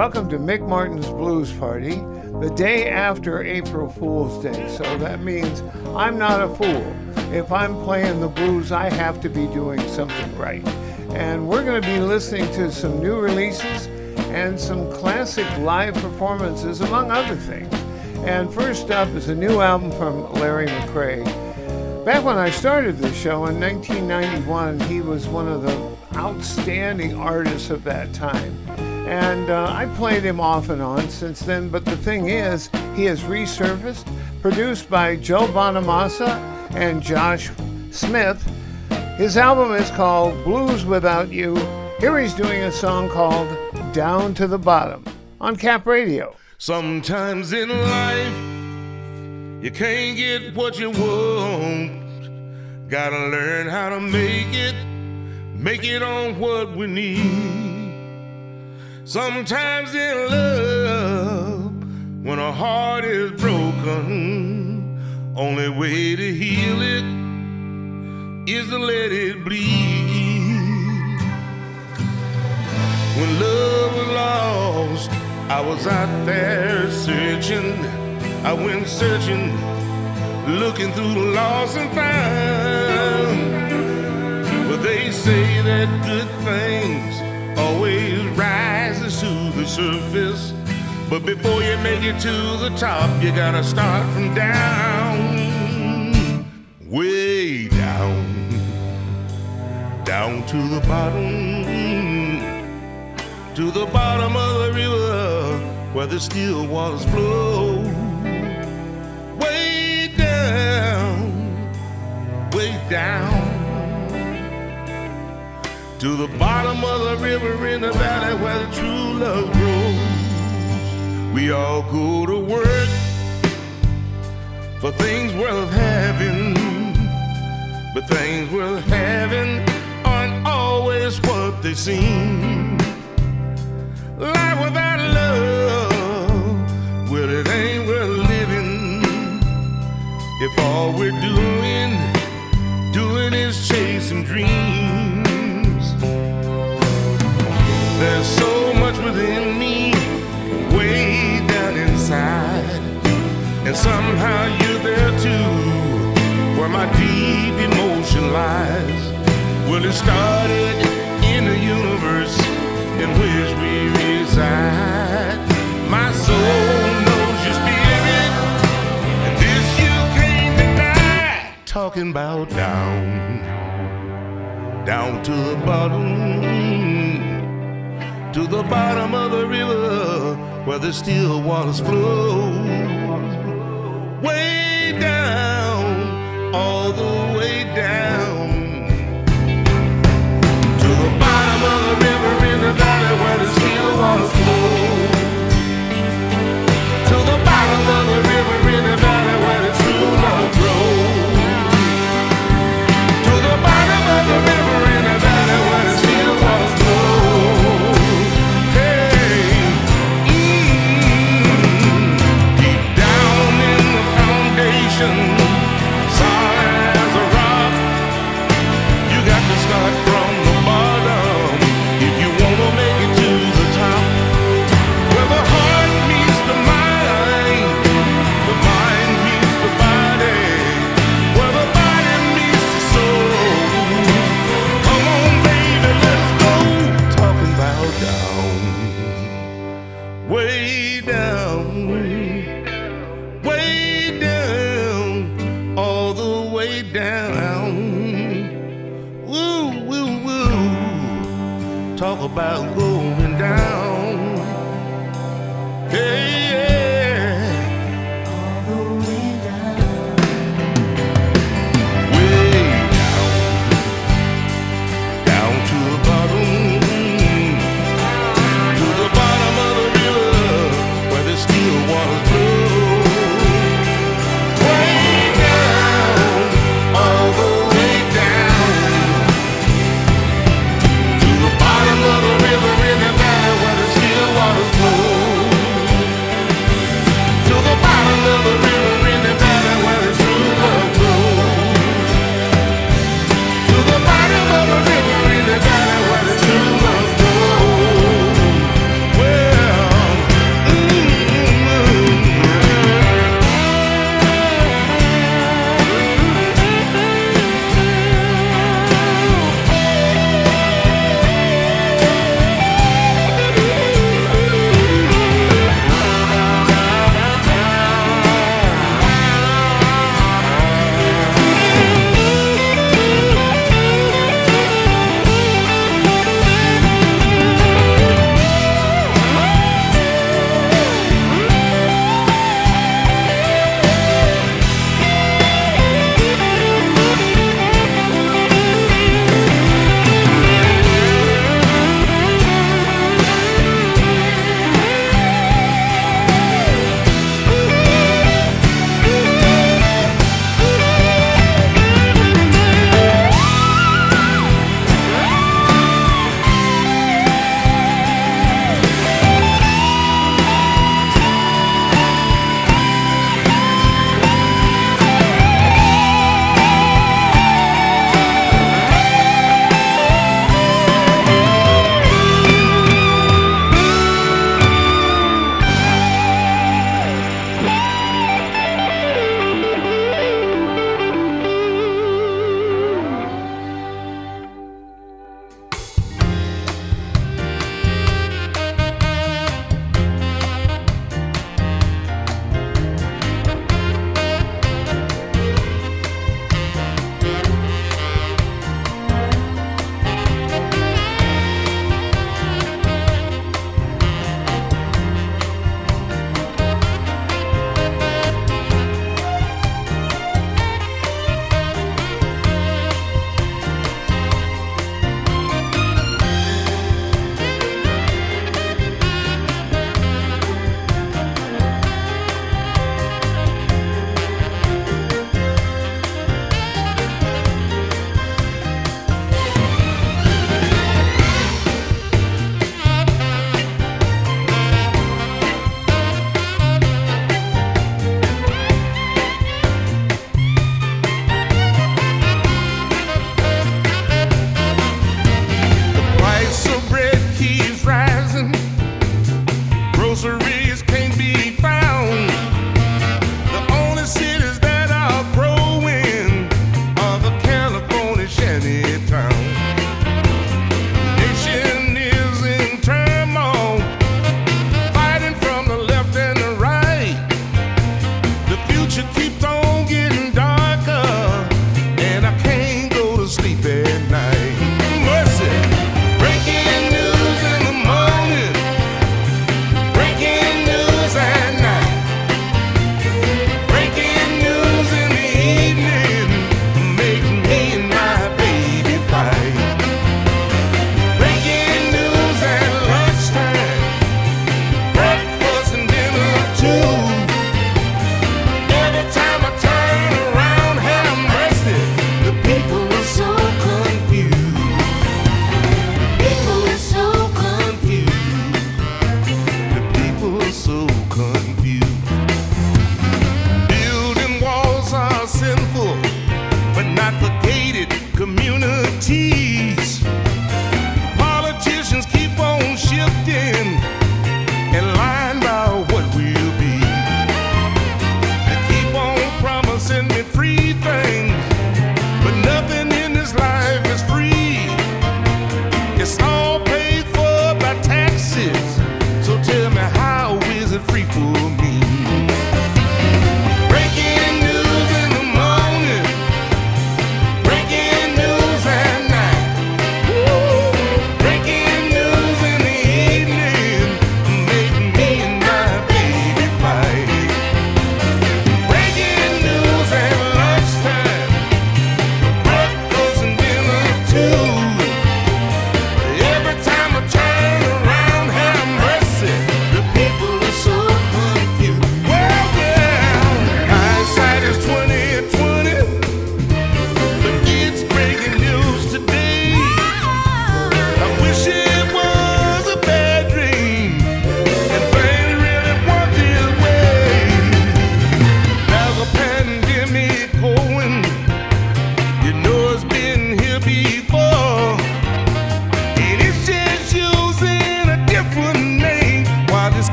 Welcome to Mick Martin's Blues Party, the day after April Fool's Day. So that means I'm not a fool. If I'm playing the blues, I have to be doing something right. And we're going to be listening to some new releases and some classic live performances, among other things. And first up is a new album from Larry McCray. Back when I started this show in 1991, he was one of the outstanding artists of that time. And uh, I played him off and on since then, but the thing is, he has resurfaced, produced by Joe Bonamassa and Josh Smith. His album is called Blues Without You. Here he's doing a song called Down to the Bottom on Cap Radio. Sometimes in life, you can't get what you want. Gotta learn how to make it, make it on what we need. Sometimes in love, when a heart is broken, only way to heal it is to let it bleed. When love was lost, I was out there searching. I went searching, looking through the lost and found. But they say that good things always rises to the surface. But before you make it to the top, you gotta start from down, way down, down to the bottom, to the bottom of the river where the still waters flow. Way down, way down to the bottom of the river in the valley where the true love grows. We all go to work for things worth having, but things worth having aren't always what they seem. Life without love, well, it ain't worth living if all we're doing, doing is chasing dreams. There's so much within me, way down inside. And somehow you're there too, where my deep emotion lies. Well, it started in the universe in which we reside. My soul knows your spirit, and this you can't deny. Talking about down, down to the bottom to the bottom of the river where the still waters flow. Way down, all the way down to the bottom of the river in the valley where the still waters flow. To the bottom of the river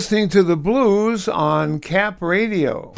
listening to the blues on Cap Radio.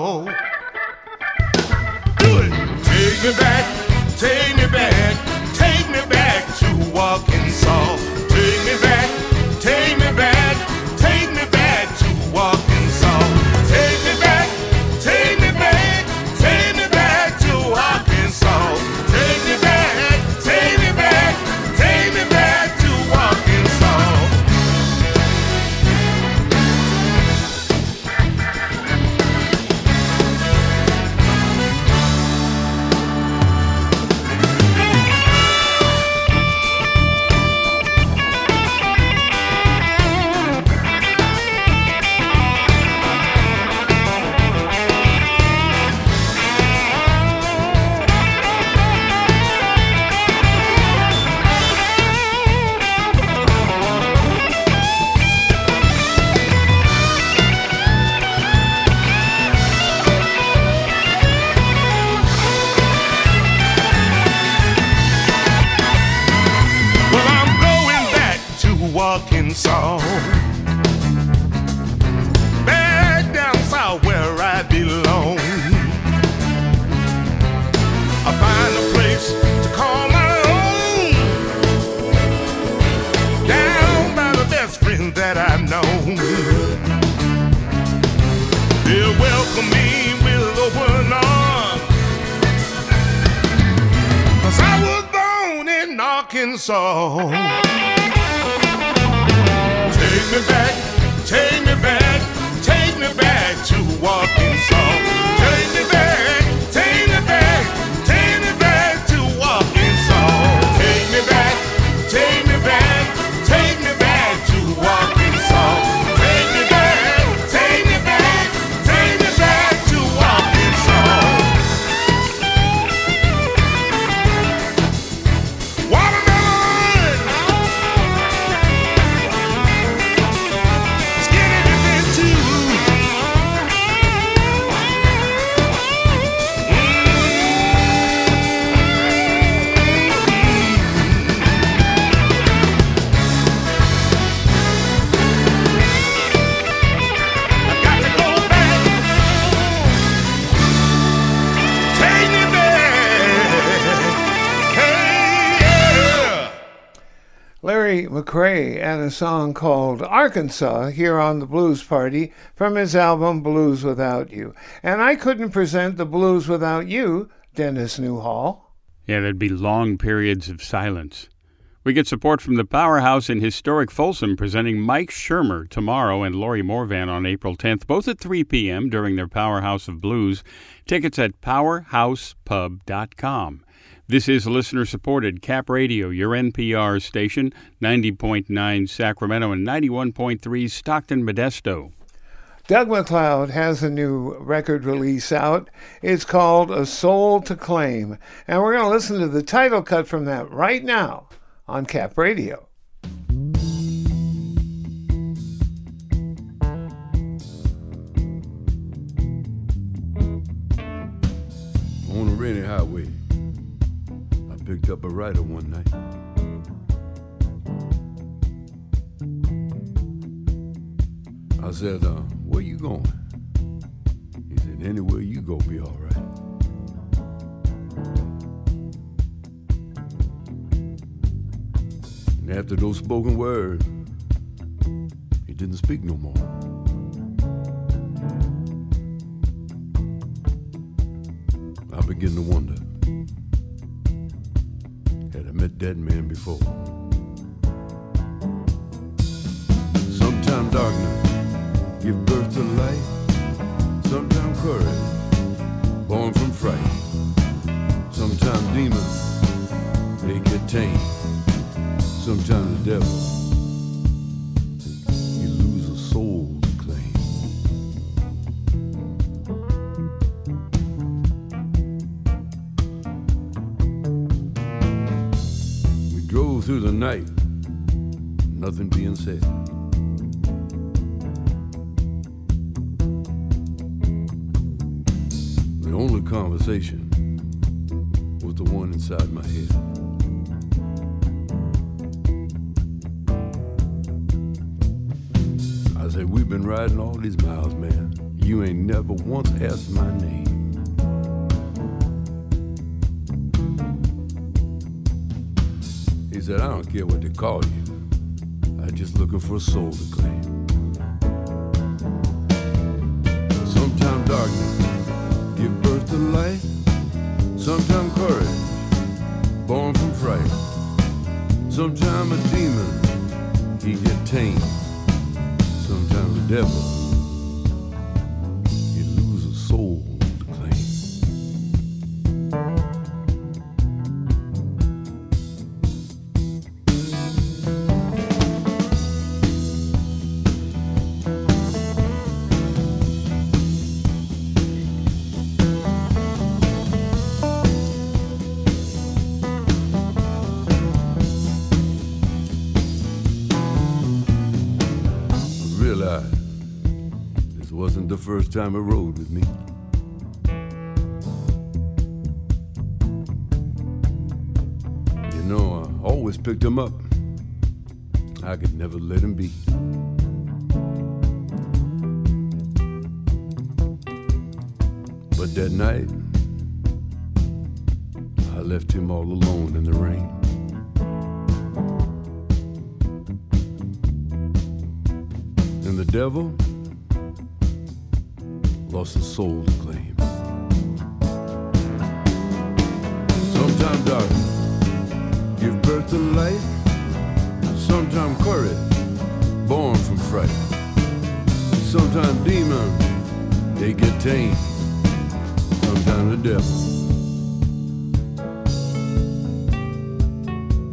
Do it. Take me back, take me back, take me back to Arkansas. Take me back, take me back, McCray and a song called Arkansas here on the Blues Party from his album Blues Without You. And I couldn't present the Blues Without You, Dennis Newhall. Yeah, there'd be long periods of silence. We get support from the Powerhouse in historic Folsom presenting Mike Shermer tomorrow and Lori Morvan on April 10th, both at 3 p.m. during their Powerhouse of Blues. Tickets at powerhousepub.com. This is listener supported Cap Radio, your NPR station, 90.9 Sacramento and 91.3 Stockton Modesto. Doug MacLeod has a new record release out. It's called A Soul to Claim. And we're going to listen to the title cut from that right now on Cap Radio. On a rainy highway, I up a writer one night. I said, uh, where you going? He said, anywhere you go be all right. And after those spoken words, he didn't speak no more. I begin to wonder dead man before. Sometimes darkness give birth to light. Sometimes courage born from fright. Sometimes demons they get tamed. Sometimes the devil first time he rode with me. You know, I always picked him up. I could never let him be.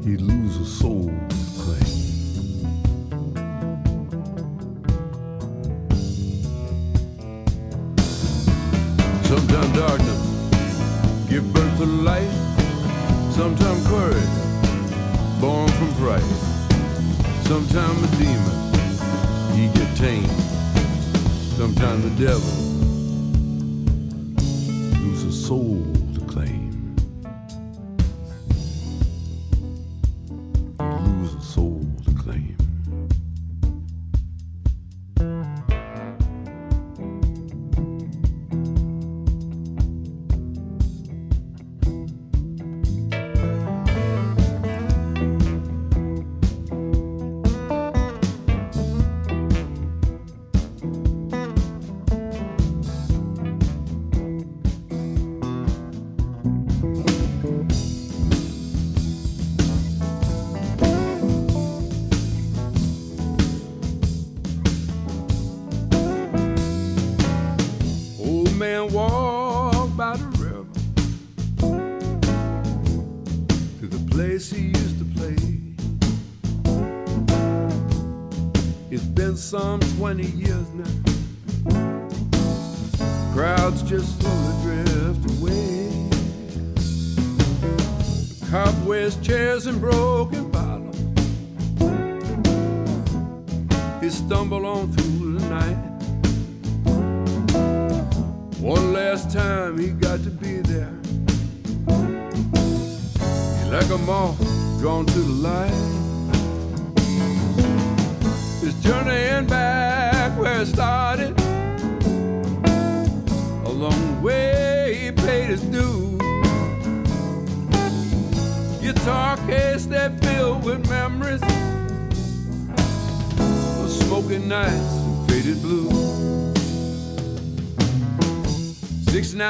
you lose a soul thing. Sometimes darkness give birth to light. Sometimes courage born from fright. Sometimes a demon he get tamed. Sometimes the devil lose a soul.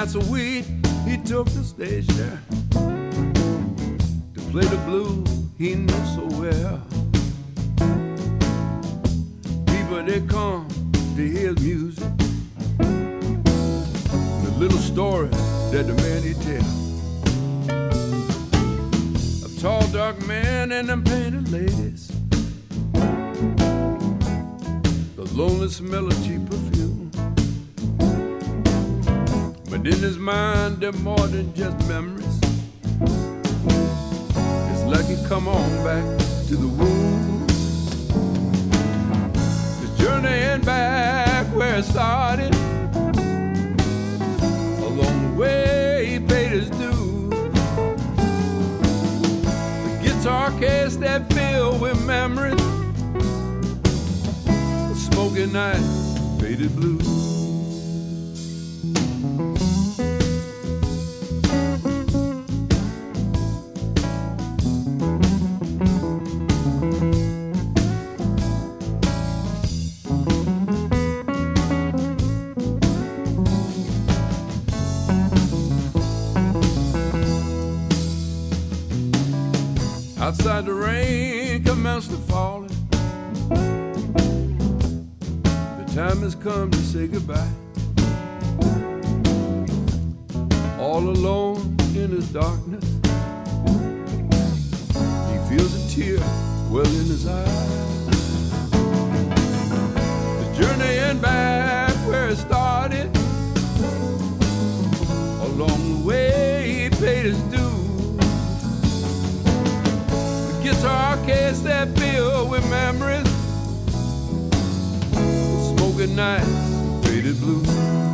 Nights a week, Outside the rain commenced to falling. The time has come to say goodbye. All alone in his darkness, he feels a tear well in his eye. The journey and back where it started. Along the way, he paid his dues case that filled with memories. Smoking nights, faded blue.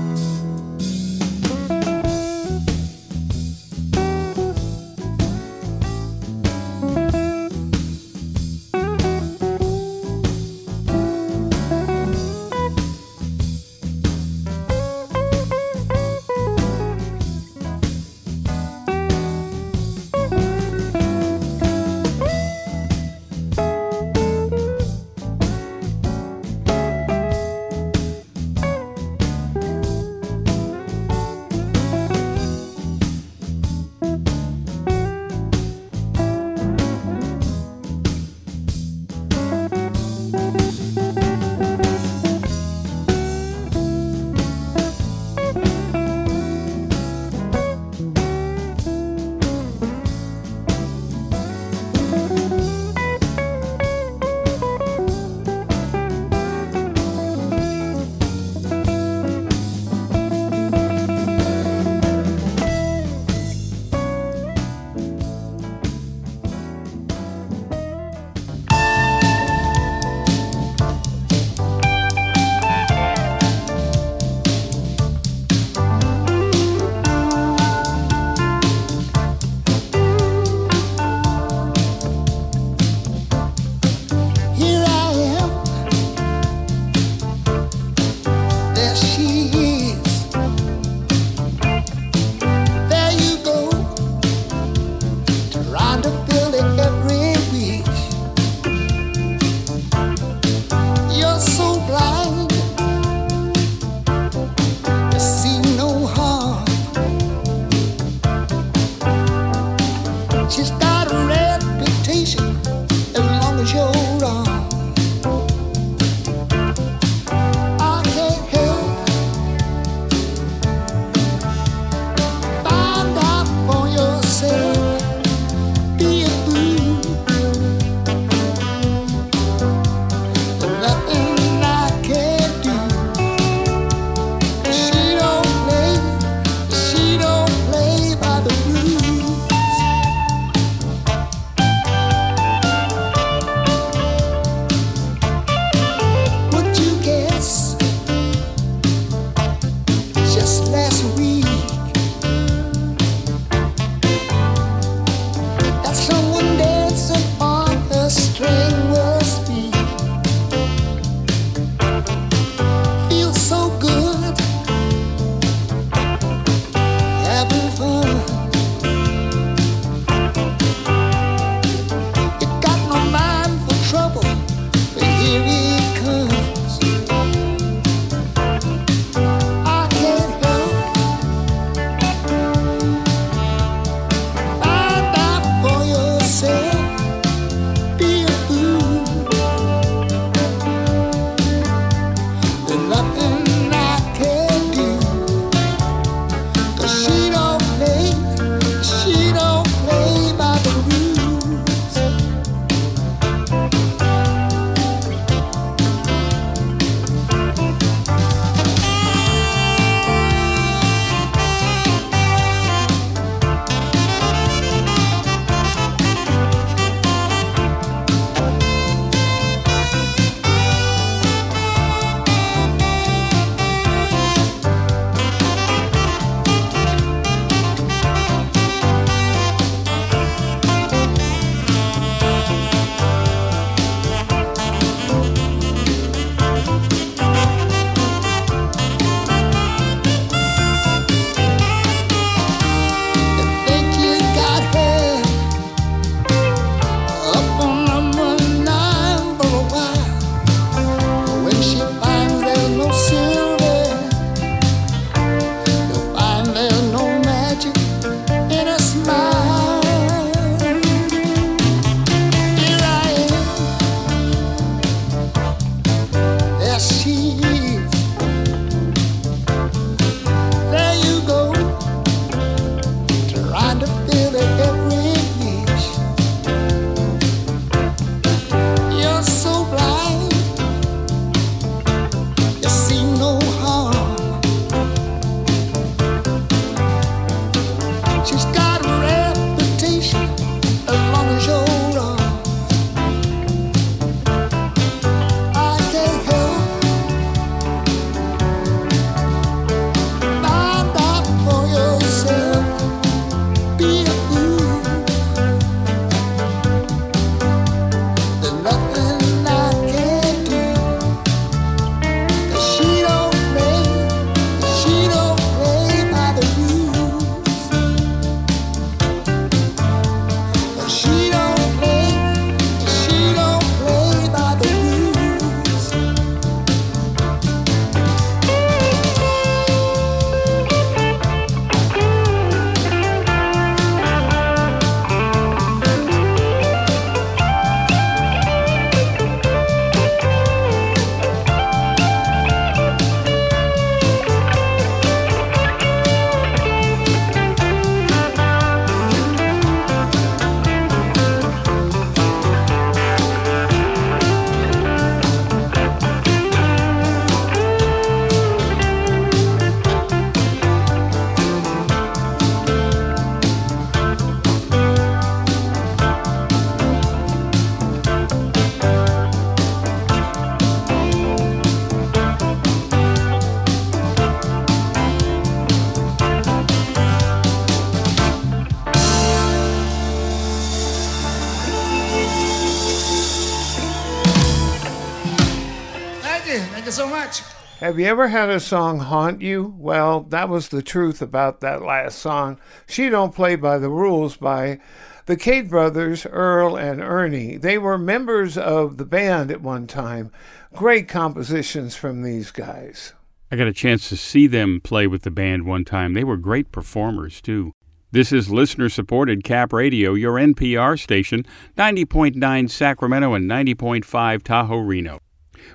Have you ever had a song haunt you? Well, that was the truth about that last song. She Don't Play by the Rules by the Cate brothers, Earl and Ernie. They were members of the band at one time. Great compositions from these guys. I got a chance to see them play with the band one time. They were great performers, too. This is listener supported Cap Radio, your NPR station, 90.9 Sacramento and 90.5 Tahoe Reno.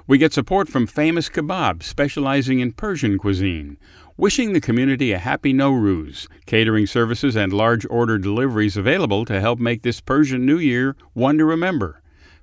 We get support from Famous Kebab, specializing in Persian cuisine. Wishing the community a happy Nowruz. Catering services and large order deliveries available to help make this Persian New Year one to remember.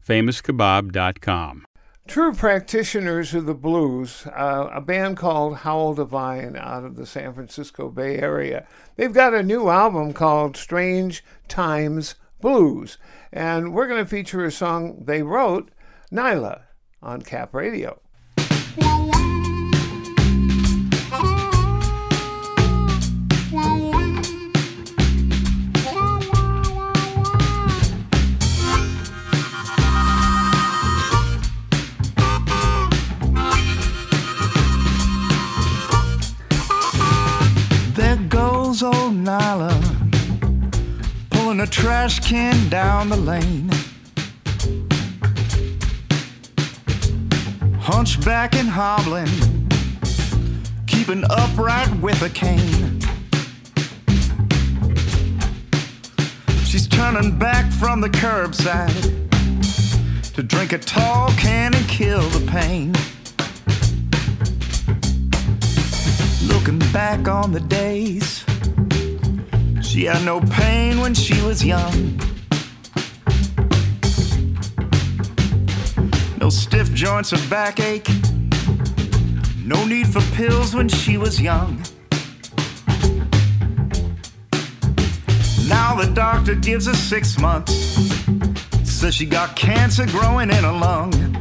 FamousKebab.com. True Practitioners of the Blues, uh, a band called Howl Divine out of the San Francisco Bay Area. They've got a new album called Strange Times Blues, and we're going to feature a song they wrote, Nyla on Cap Radio. There goes old Nyla pulling a trash can down the lane. Hunchback and hobbling, keeping upright with a cane. She's turning back from the curbside to drink a tall can and kill the pain. Looking back on the days, she had no pain when she was young. No stiff joints or backache. No need for pills when she was young. Now the doctor gives her six months. Says she got cancer growing in her lung.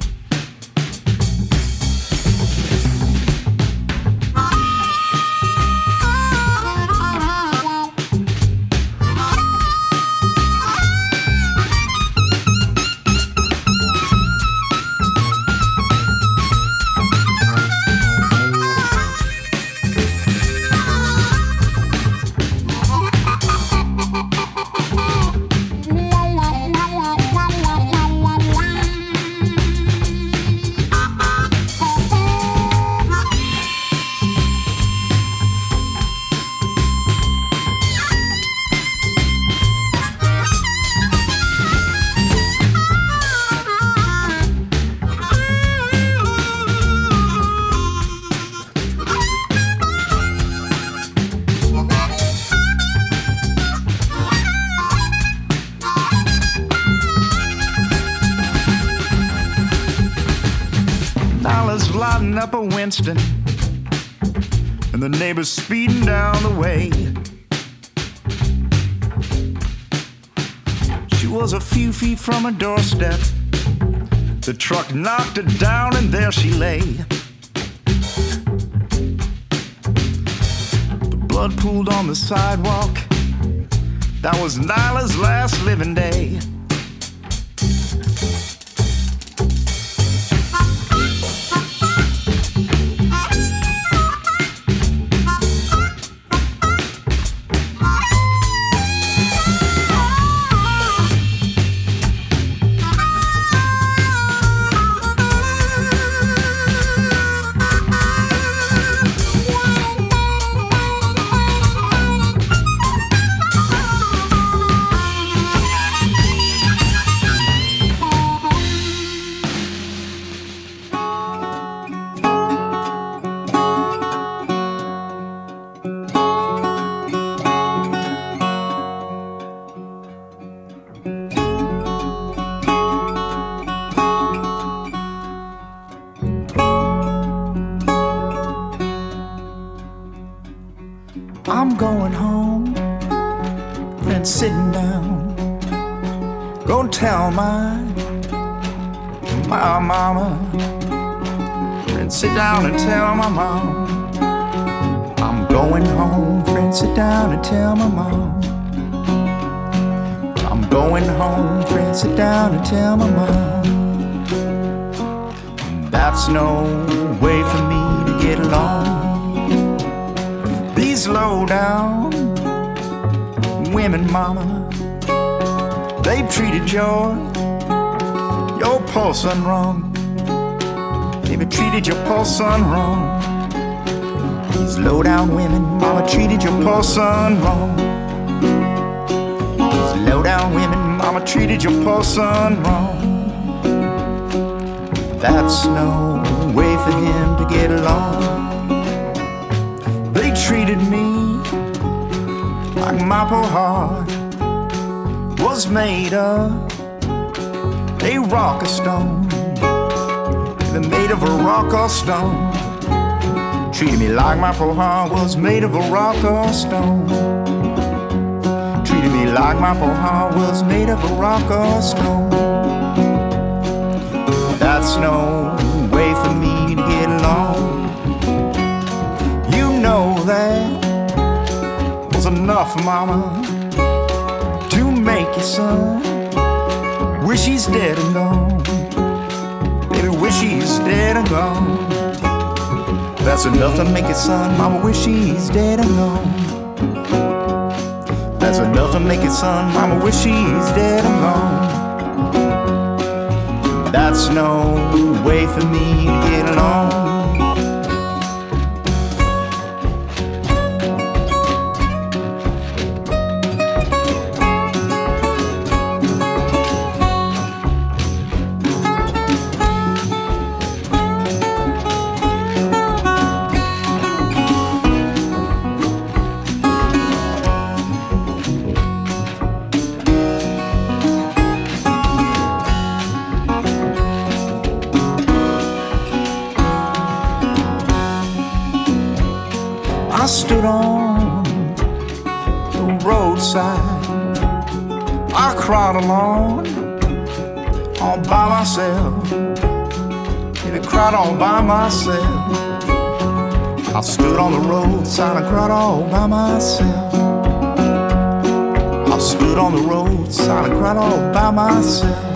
And the neighbors speeding down the way. She was a few feet from her doorstep. The truck knocked her down, and there she lay. The blood pooled on the sidewalk. That was Nyla's last living day. Son wrong. These low down women, mama, treated your poor son wrong. That's no way for him to get along. They treated me like my poor heart was made of a rock or stone. Either made of a rock or stone. Treated me like my poor heart was made of a rock or stone. Treated me like my poor heart was made of a rock or stone. That's no way for me to get along. You know that was enough, mama, to make your son wish he's dead and gone. Baby, wish he's dead and gone. That's enough to make your son, mama, wish she's dead and gone. That's enough to make your son, mama, wish she's dead and gone. That's no way for me to get along. Myself. I stood on the roadside, and cried all by myself. I stood on the roadside, and cried all by myself.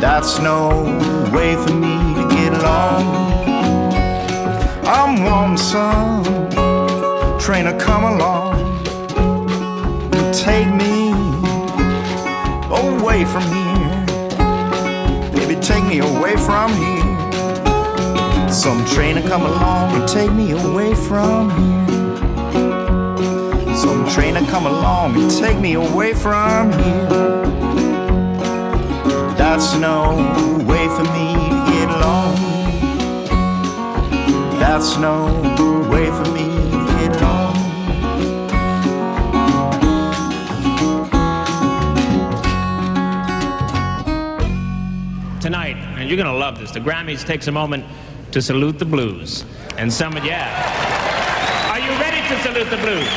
That's no way for me to get along. I'm wanting some train to come along and take me away from here. Me away from here. Some train to come along and take me away from here. Some train to come along and take me away from here. That's no way for me to get along. That's no way for me you're going to love this. The Grammys takes a moment to salute the blues. And some, of yeah. Are you ready to salute the blues?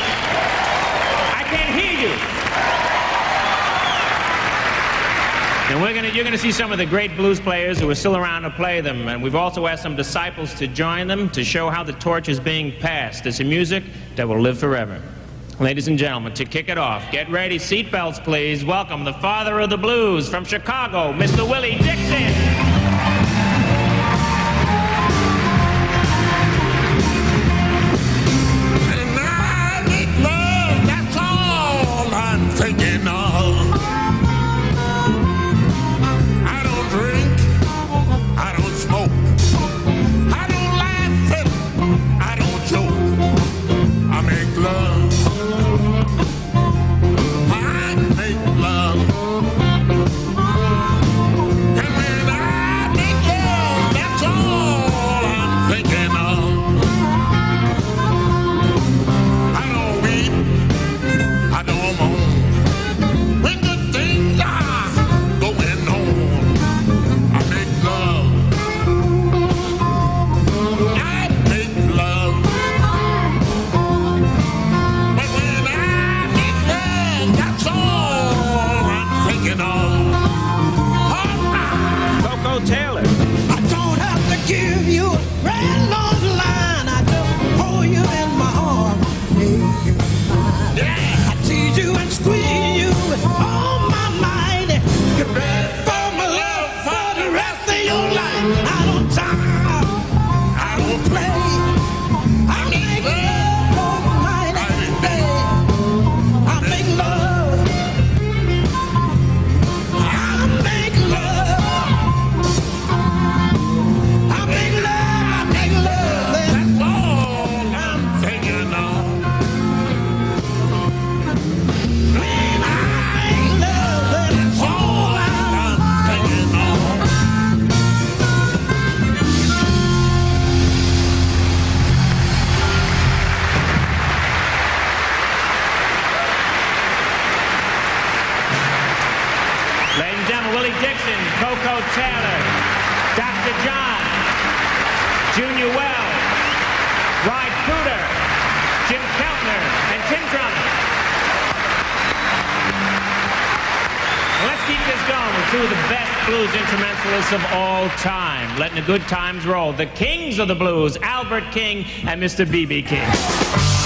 I can't hear you. And we're gonna, you're going to see some of the great blues players who are still around to play them. And we've also asked some disciples to join them to show how the torch is being passed. It's a music that will live forever. Ladies and gentlemen, to kick it off, get ready, seatbelts please. Welcome the father of the blues from Chicago, Mr. Willie Dixon. Letting the good times roll. The kings of the blues, Albert King and Mr. B.B. King.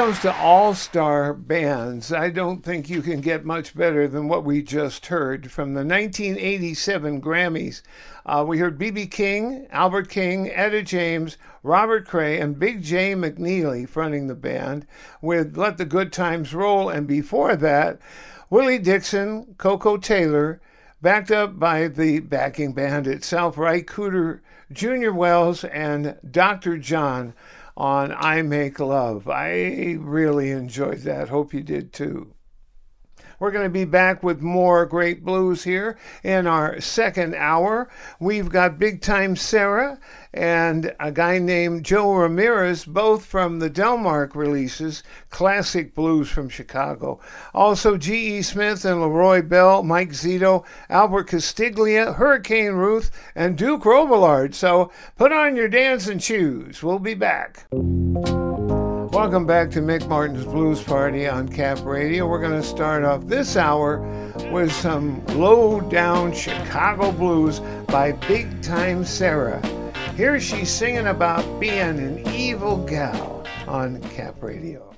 Comes to all star bands, I don't think you can get much better than what we just heard from the 1987 Grammys. Uh, we heard B.B. King, Albert King, Etta James, Robert Cray, and Big Jay McNeely fronting the band with Let the Good Times Roll. And before that, Willie Dixon, Koko Taylor, backed up by the backing band itself, Ry Cooder, Junior Wells, and Dr. John on I Make Love. I really enjoyed that. Hope you did too. We're going to be back with more great blues here in our second hour. We've got Big Time Sarah and a guy named Joe Ramirez, both from the Delmark releases, classic blues from Chicago. Also, G.E. Smith and Leroy Bell, Mike Zito, Albert Castiglia, Hurricane Ruth, and Duke Robillard. So put on your dancing shoes. We'll be back. Welcome back to Mick Martin's Blues Party on Cap Radio. We're going to start off this hour with some low down Chicago blues by Big Time Sarah. Here she's singing about being an evil gal on Cap Radio.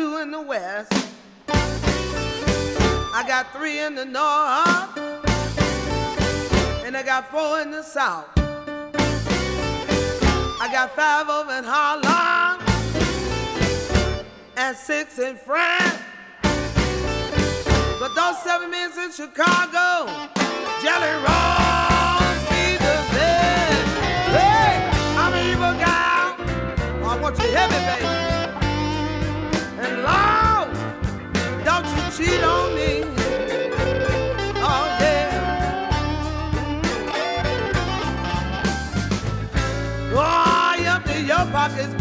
two in the west. I got three in the north. And I got four in the south. I got five over in Harlem. And six in France. But those seven men in Chicago, Jelly Rolls be the best. Hey, I'm an evil guy. I want you heavy, baby. Was a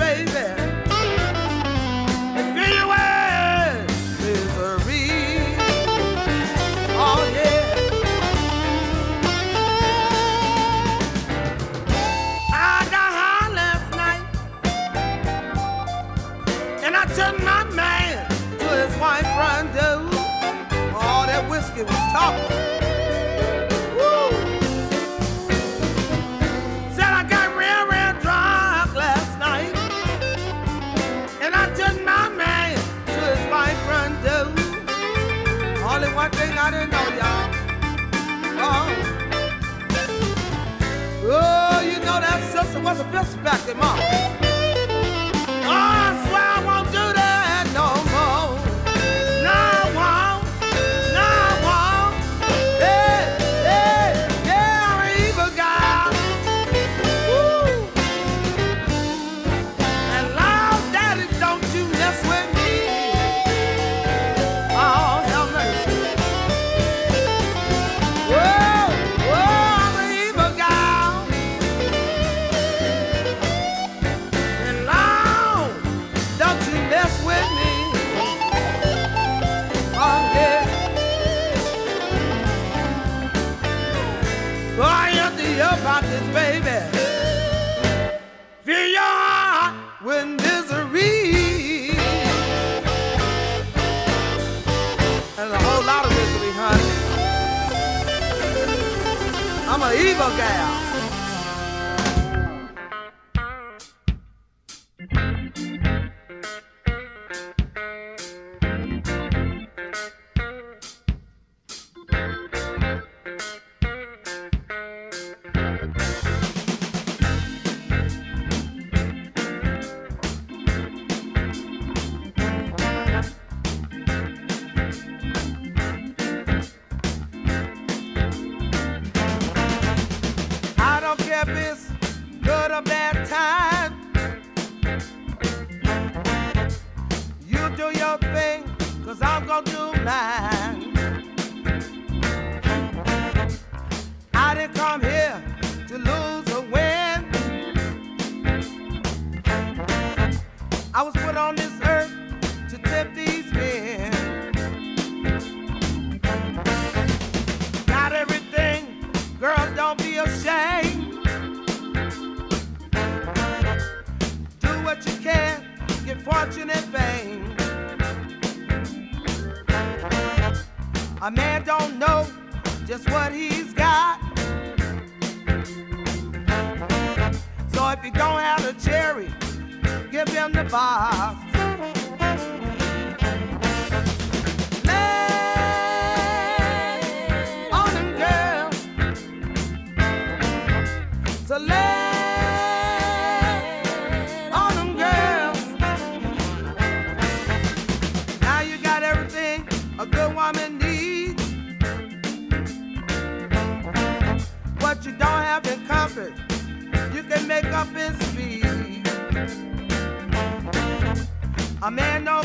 A man don't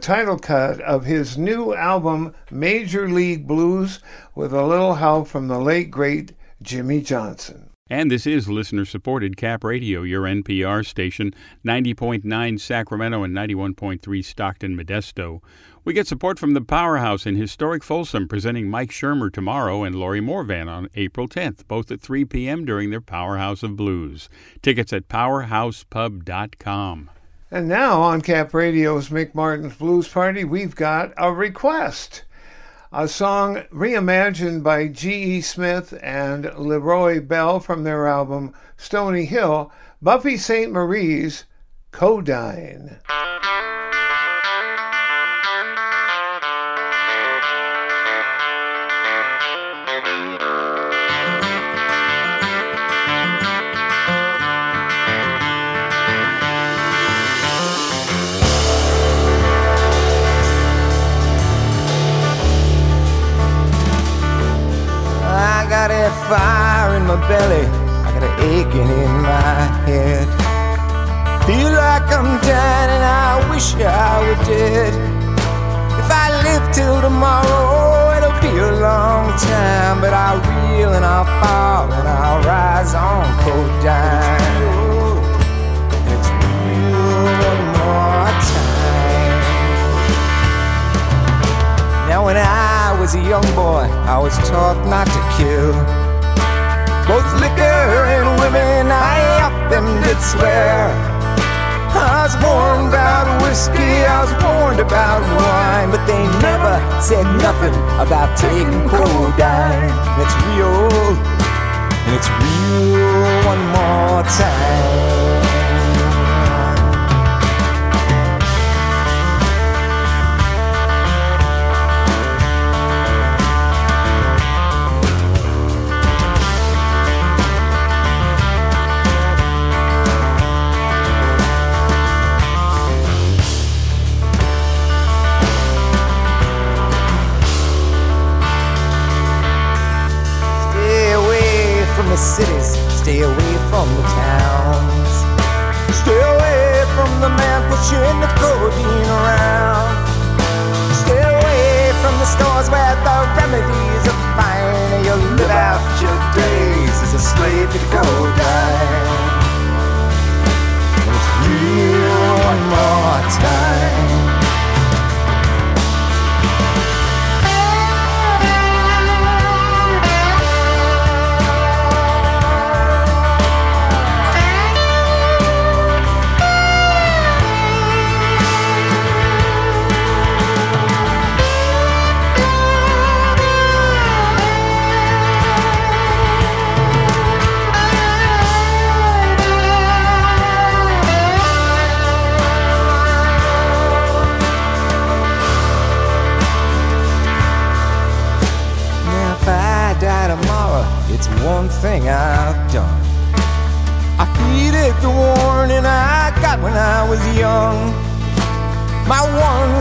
title cut of his new album, Major League Blues, with a little help from the late, great Jimmy Johnson. And this is listener supported Cap Radio, your NPR station, 90.9 Sacramento and 91.3 Stockton Modesto. We get support from the Powerhouse in historic Folsom, presenting Mike Schermer tomorrow and Laurie Morvan on April 10th, both at 3 p.m. during their Powerhouse of Blues. Tickets at powerhousepub.com. And now on Cap Radio's Mick Martin's Blues Party, we've got a request a song reimagined by G.E. Smith and Leroy Bell from their album Stony Hill, Buffy Sainte-Marie's Codine. Belly, I got an aching in my head. Feel like I'm dying and I wish I were dead. If I live till tomorrow, it'll be a long time, but I'll reel and I'll fall and I'll rise on cold dime. It's real one more time. Now when I was a young boy, I was taught not to kill. Both liquor and women, I often did swear. I was warned about whiskey, I was warned about wine, but they never said nothing about taking codeine. It's real, and it's real one more time. The codeine around. Stay away from the stores where the remedies are fine. You'll live out your days as a slave to codeine. It's real one more time.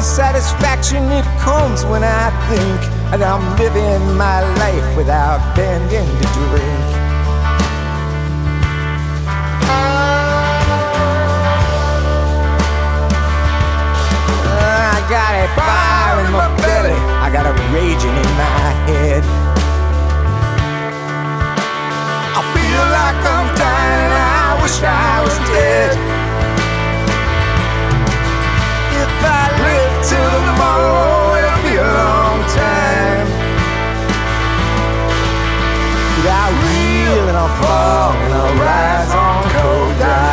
Satisfaction, it comes when I think that I'm living my life without bending to drink. I got a fire in my belly, I got a raging in my head. I feel like I'm dying. I wish I was dead. Tomorrow, it'll be a long time. But I'll reel and I'll fall and I'll rise on cold.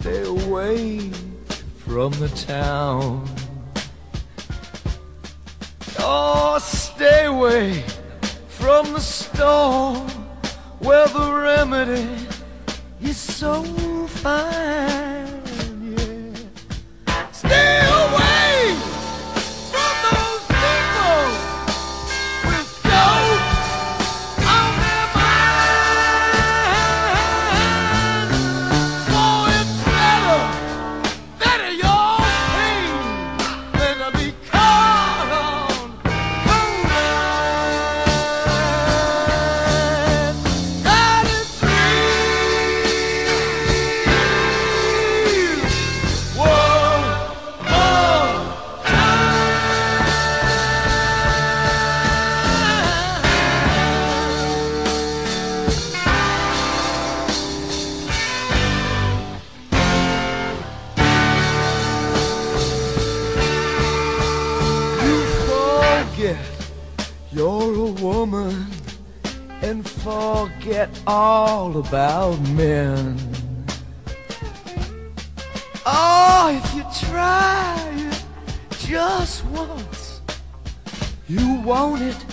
Stay away from the town. Oh, stay away from the store where the remedy is so fine. Yeah. Stay about men. Oh, if you try it just once, you want it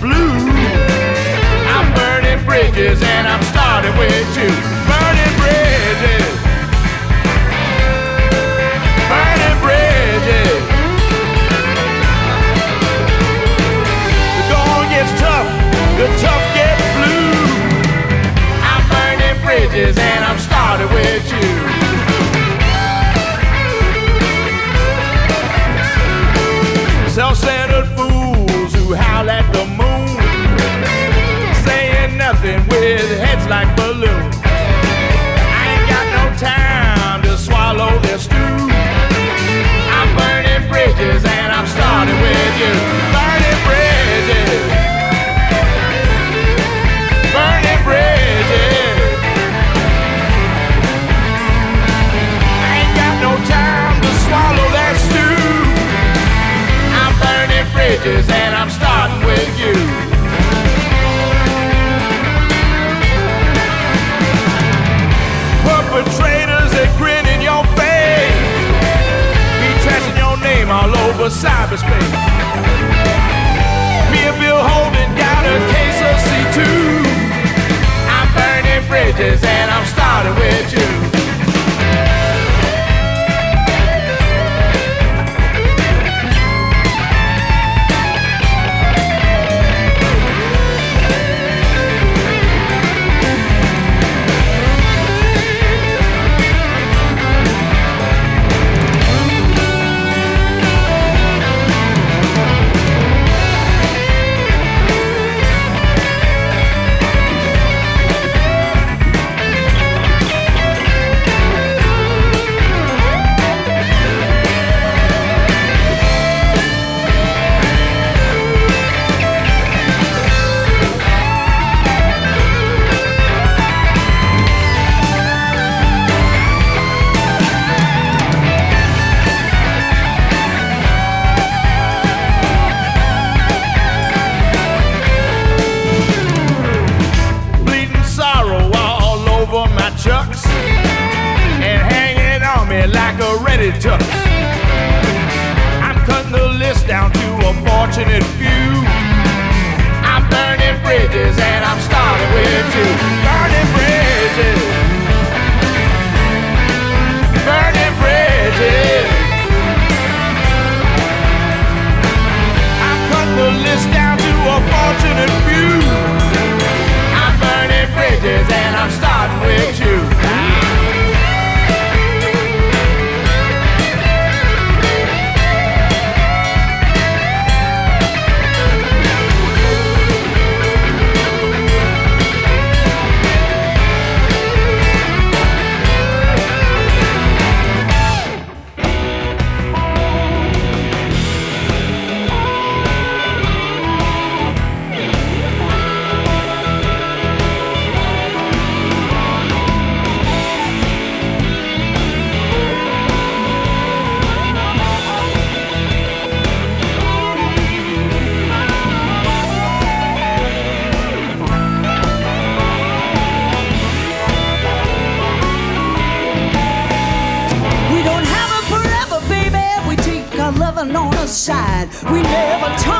blue. I'm burning bridges and I'm starting with you. Burning bridges. Burning bridges. The going gets tough, the tough get blue. I'm burning bridges and I'm starting with you. Bridges and I'm starting with you. perpetrators that grin in your face. Be trashing your name all over cyberspace. Me and Bill Holden got a case of C2. I'm burning bridges and I'm starting with you. fortunate few. I'm burning bridges and I'm starting with you. we never talk.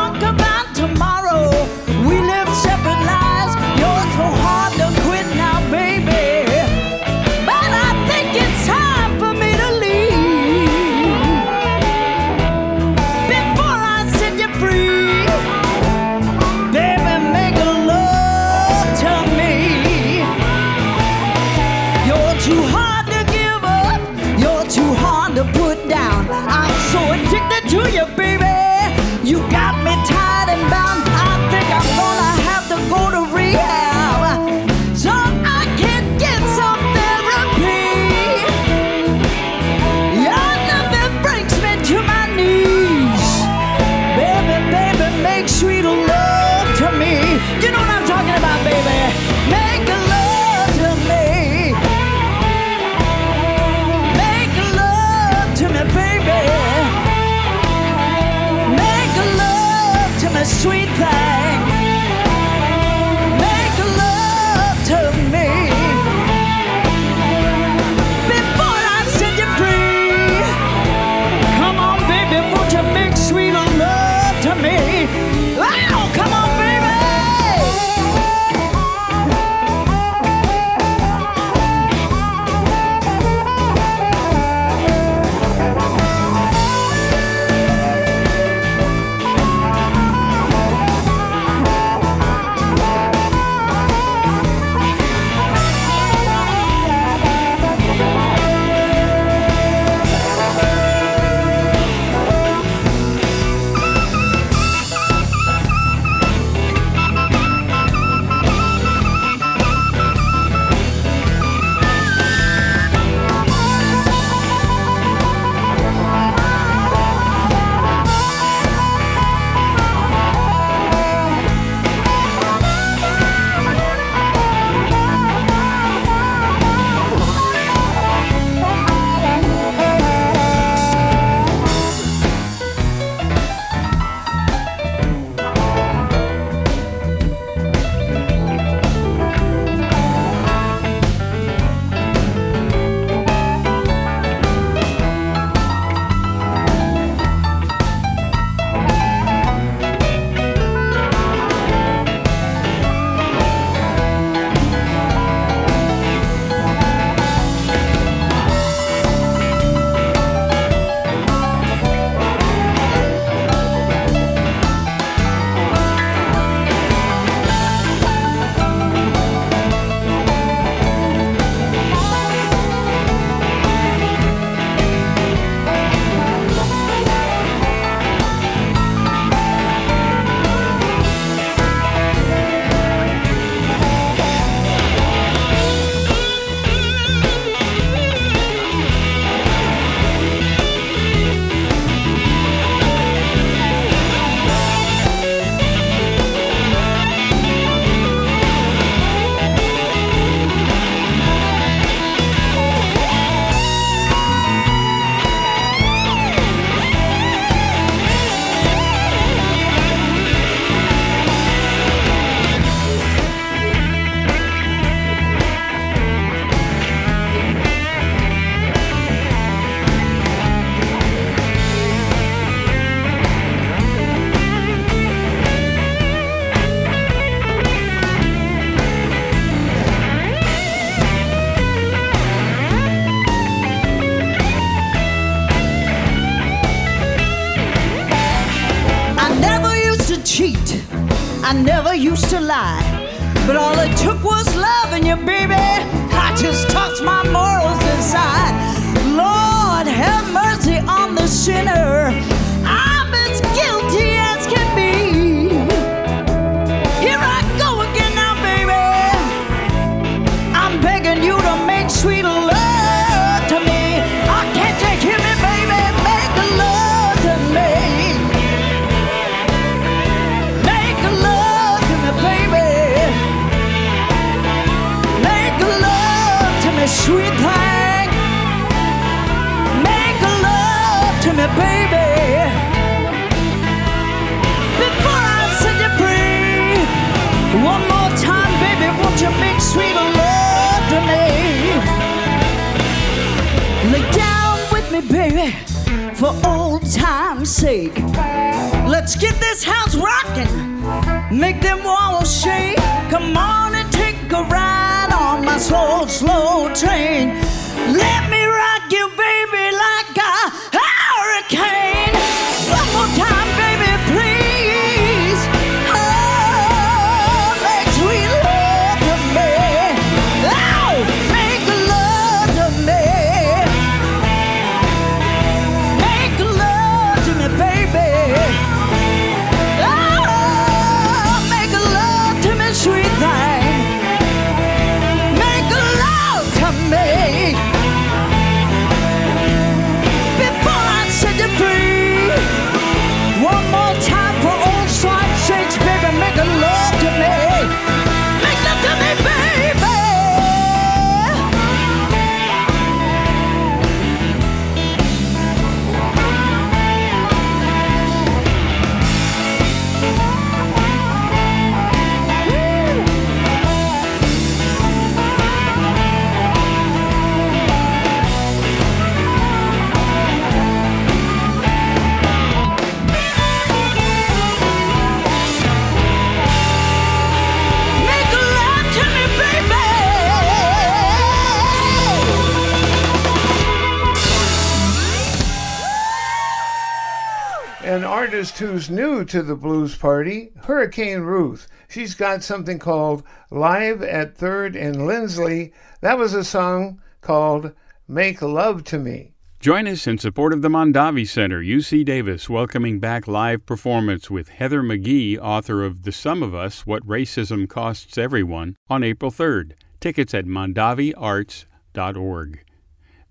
To the blues party, Hurricane Ruth. She's got something called Live at Third and Lindsley. That was a song called Make Love to Me. Join us in support of the Mondavi Center, UC Davis, welcoming back live performance with Heather McGhee, author of The Sum of Us What Racism Costs Everyone, on April 3rd. Tickets at mondaviarts.org.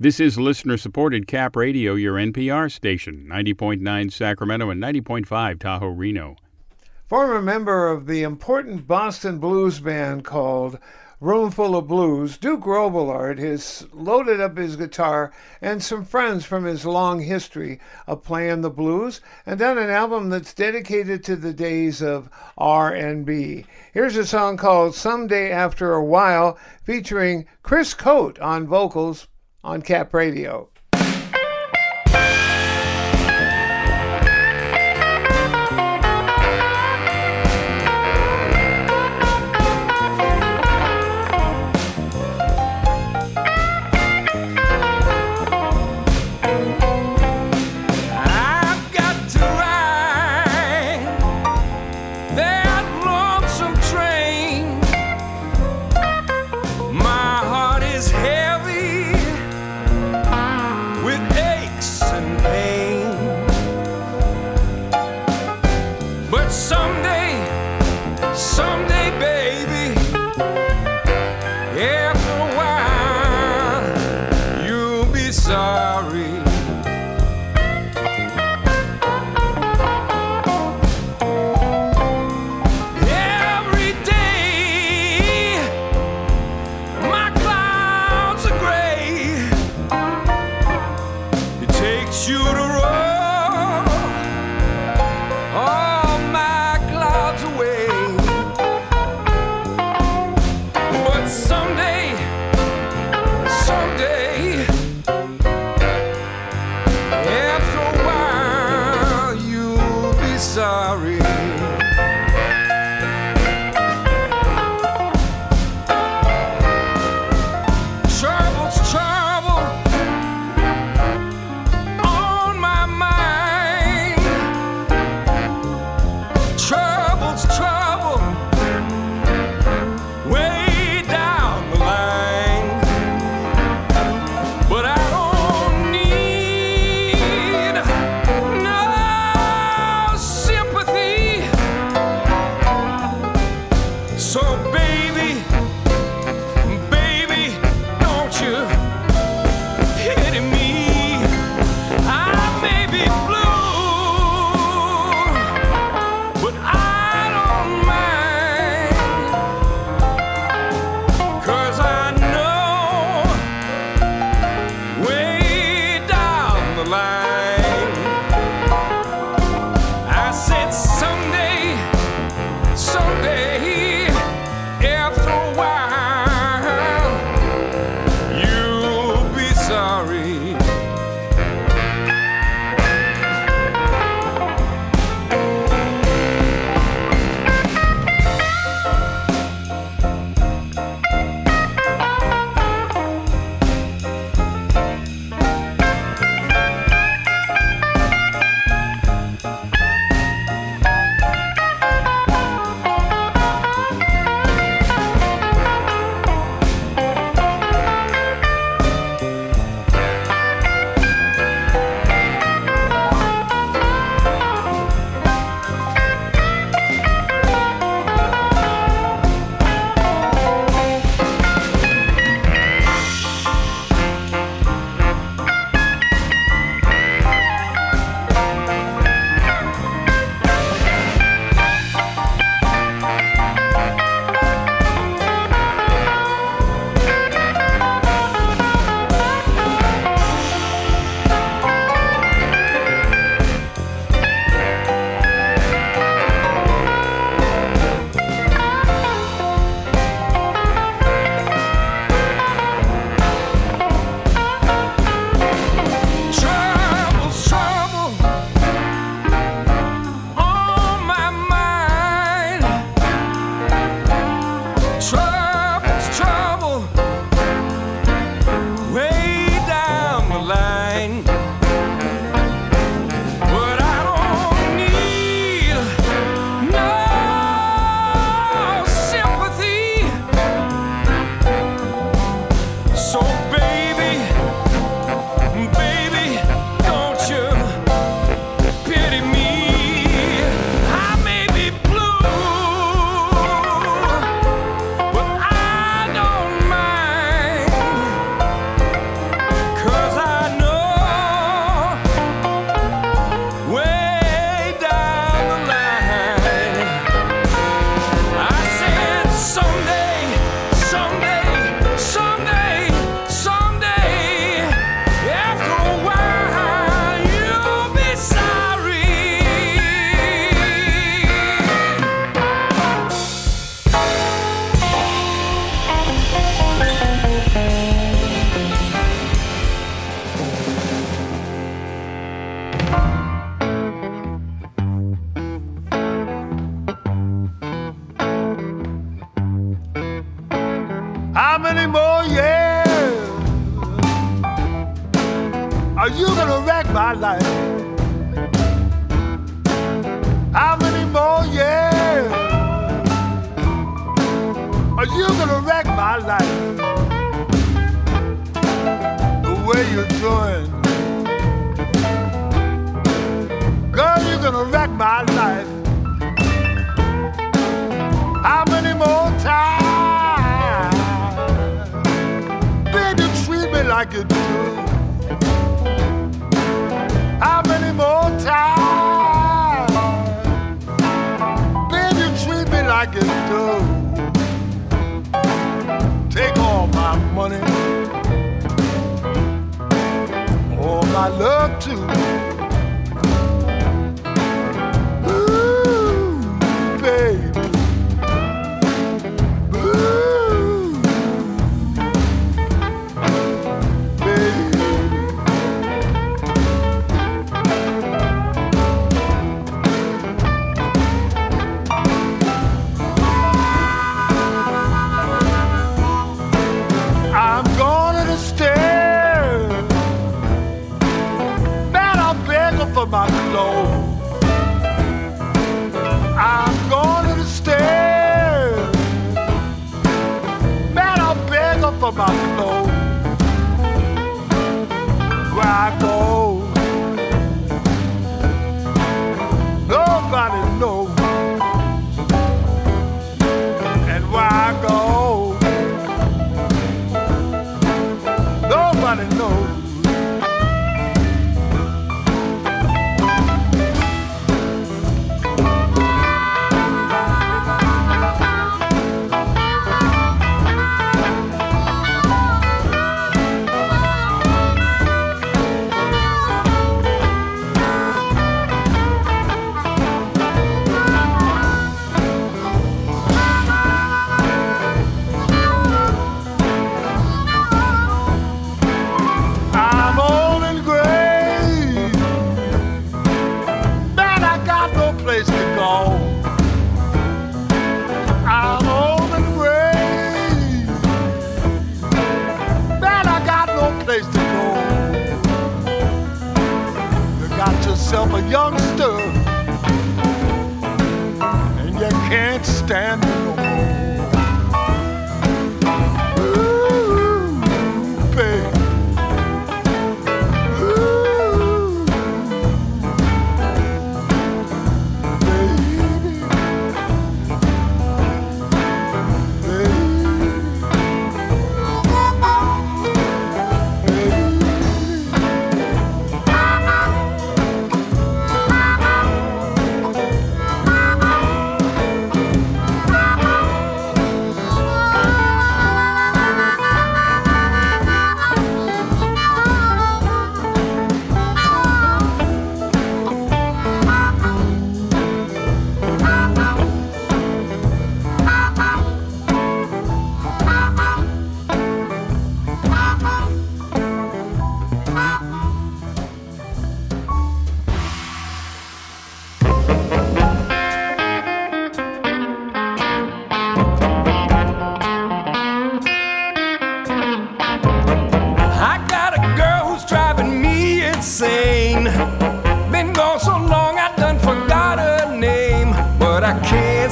This is listener supported Cap Radio, your NPR station, 90.9 Sacramento and 90.5 Tahoe Reno. Former member of the important Boston blues band called Roomful of Blues, Duke Robillard has loaded up his guitar and some friends from his long history of playing the blues and done an album that's dedicated to the days of R&B. Here's a song called Someday After a While featuring Chris Cote on vocals on Cap Radio.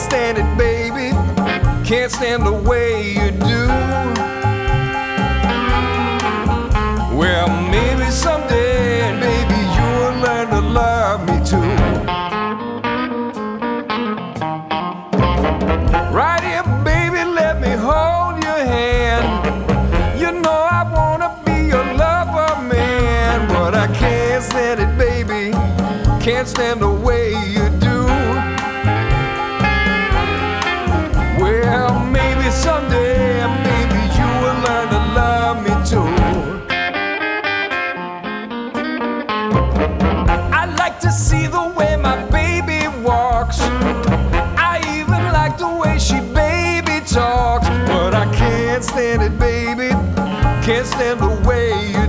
Can't stand it, baby. Can't stand the way you do. Well, maybe someday, baby, you'll learn to love me too. Right here, baby, let me hold your hand. You know I wanna be your lover, man, but I can't stand it, baby. Can't stand the stand away.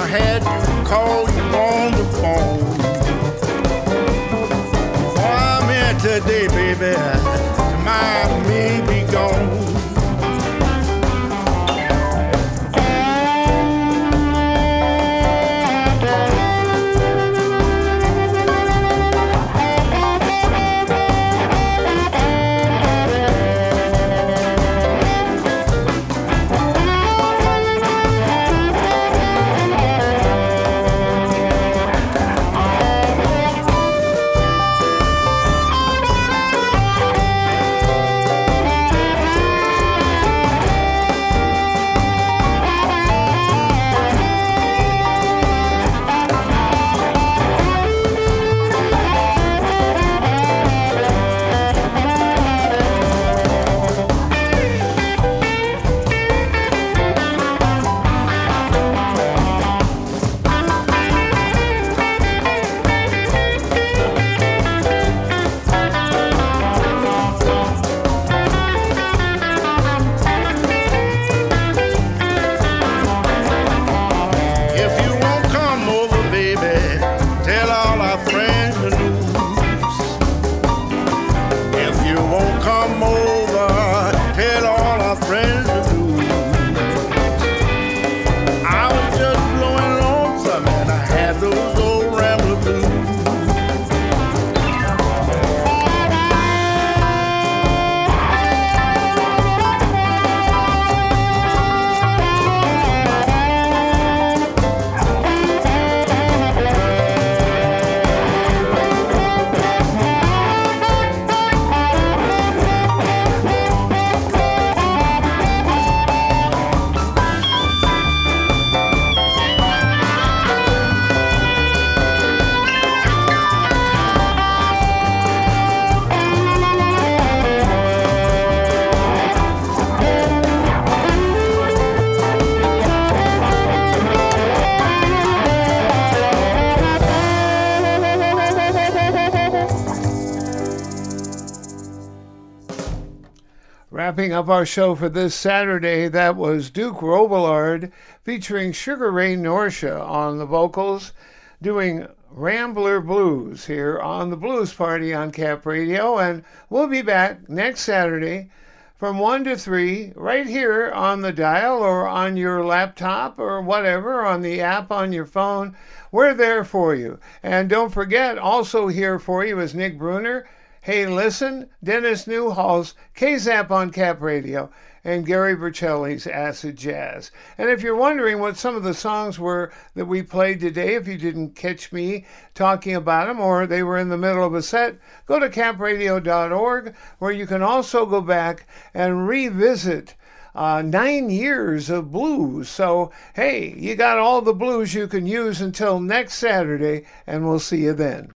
I had to call you on the phone. Oh, I'm here today, baby. Wrapping up our show for this Saturday, that was Duke Robillard featuring Sugar Ray Norcia on the vocals, doing Rambler Blues here on the Blues Party on Cap Radio. And we'll be back next Saturday from 1 to 3 right here on the dial or on your laptop or whatever, on the app on your phone. We're there for you. And don't forget, also here for you is Nick Brunner. Hey Listen, Dennis Newhall's K-Zap on Cap Radio, and Gary Vercelli's Acid Jazz. And if you're wondering what some of the songs were that we played today, if you didn't catch me talking about them or they were in the middle of a set, go to capradio.org where you can also go back and revisit uh, nine years of blues. So, hey, you got all the blues you can use until next Saturday, and we'll see you then.